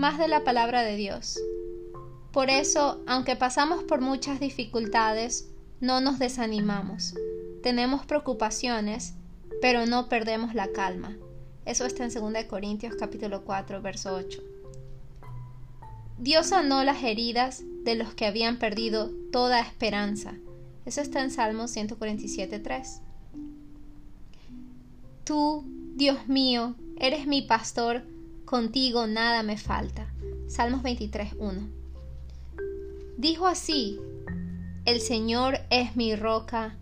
más de la palabra de Dios. Por eso, aunque pasamos por muchas dificultades, no nos desanimamos. Tenemos preocupaciones, pero no perdemos la calma. Eso está en 2 Corintios capítulo 4, verso 8. Dios sanó las heridas de los que habían perdido toda esperanza. Eso está en Salmos 147, 3. Tú, Dios mío, eres mi pastor, contigo nada me falta. Salmos 23, 1. Dijo así, el Señor es mi roca,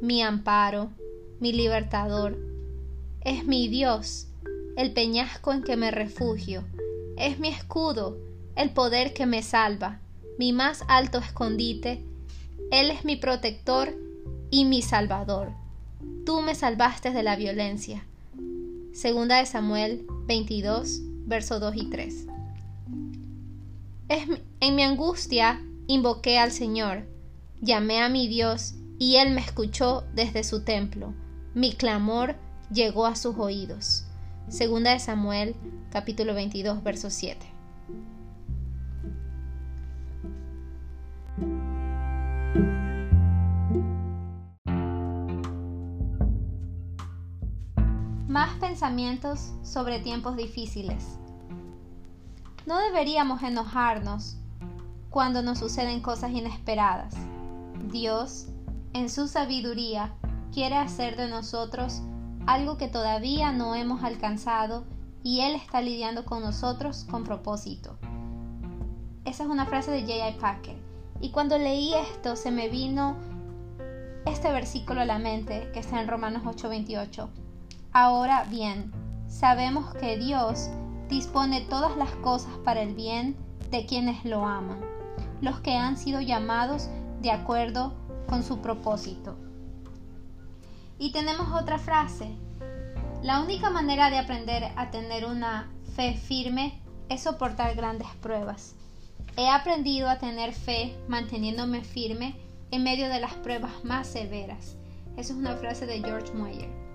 mi amparo, mi libertador, es mi Dios, el peñasco en que me refugio, es mi escudo, el poder que me salva, mi más alto escondite, Él es mi protector y mi salvador. Tú me salvaste de la violencia. Segunda de Samuel 22, versos 2 y 3. en mi angustia invoqué al Señor, llamé a mi Dios y Él me escuchó desde su templo. Mi clamor llegó a sus oídos. Segunda de Samuel, capítulo 22, verso 7. Más pensamientos sobre tiempos difíciles. No deberíamos enojarnos cuando nos suceden cosas inesperadas. Dios, en su sabiduría, quiere hacer de nosotros algo que todavía no hemos alcanzado y Él está lidiando con nosotros con propósito. Esa es una frase de J.I. Packer. Y cuando leí esto se me vino este versículo a la mente que está en Romanos 8:28. Ahora bien, sabemos que Dios dispone todas las cosas para el bien de quienes lo aman, los que han sido llamados de acuerdo con su propósito. Y tenemos otra frase. La única manera de aprender a tener una fe firme es soportar grandes pruebas. He aprendido a tener fe manteniéndome firme en medio de las pruebas más severas. Esa es una frase de George Moyer.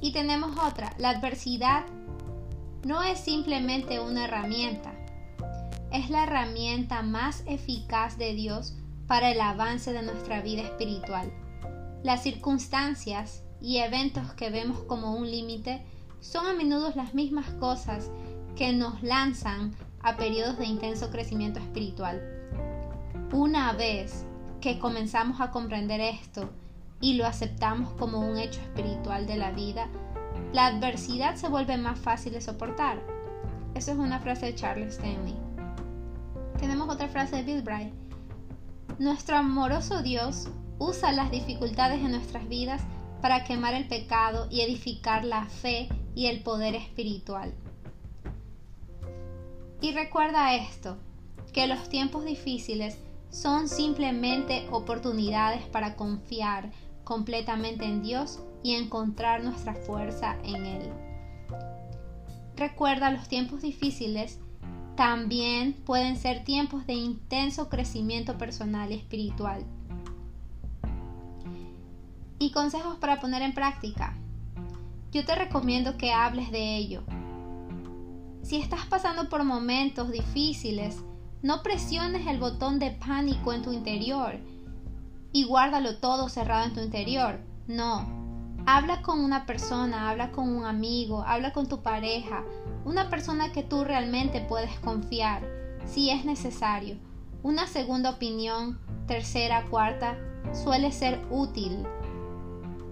Y tenemos otra. La adversidad no es simplemente una herramienta. Es la herramienta más eficaz de Dios para el avance de nuestra vida espiritual. Las circunstancias y eventos que vemos como un límite son a menudo las mismas cosas que nos lanzan a periodos de intenso crecimiento espiritual. Una vez que comenzamos a comprender esto y lo aceptamos como un hecho espiritual de la vida, la adversidad se vuelve más fácil de soportar. Eso es una frase de Charles Stanley. Tenemos otra frase de Bill Bright. Nuestro amoroso Dios usa las dificultades en nuestras vidas para quemar el pecado y edificar la fe y el poder espiritual. Y recuerda esto, que los tiempos difíciles son simplemente oportunidades para confiar completamente en Dios y encontrar nuestra fuerza en Él. Recuerda, los tiempos difíciles también pueden ser tiempos de intenso crecimiento personal y espiritual y consejos para poner en práctica. Yo te recomiendo que hables de ello. Si estás pasando por momentos difíciles, no presiones el botón de pánico en tu interior y guárdalo todo cerrado en tu interior. No. Habla con una persona, habla con un amigo, habla con tu pareja, una persona que tú realmente puedes confiar, si es necesario. Una segunda opinión, tercera, cuarta, suele ser útil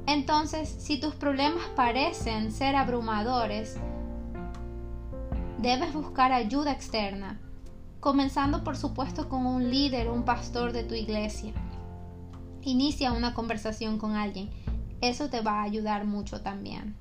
entonces, si tus problemas parecen ser abrumadores, debes buscar ayuda externa, comenzando por supuesto con un líder, un pastor de tu iglesia. Inicia una conversación con alguien, eso te va a ayudar mucho también.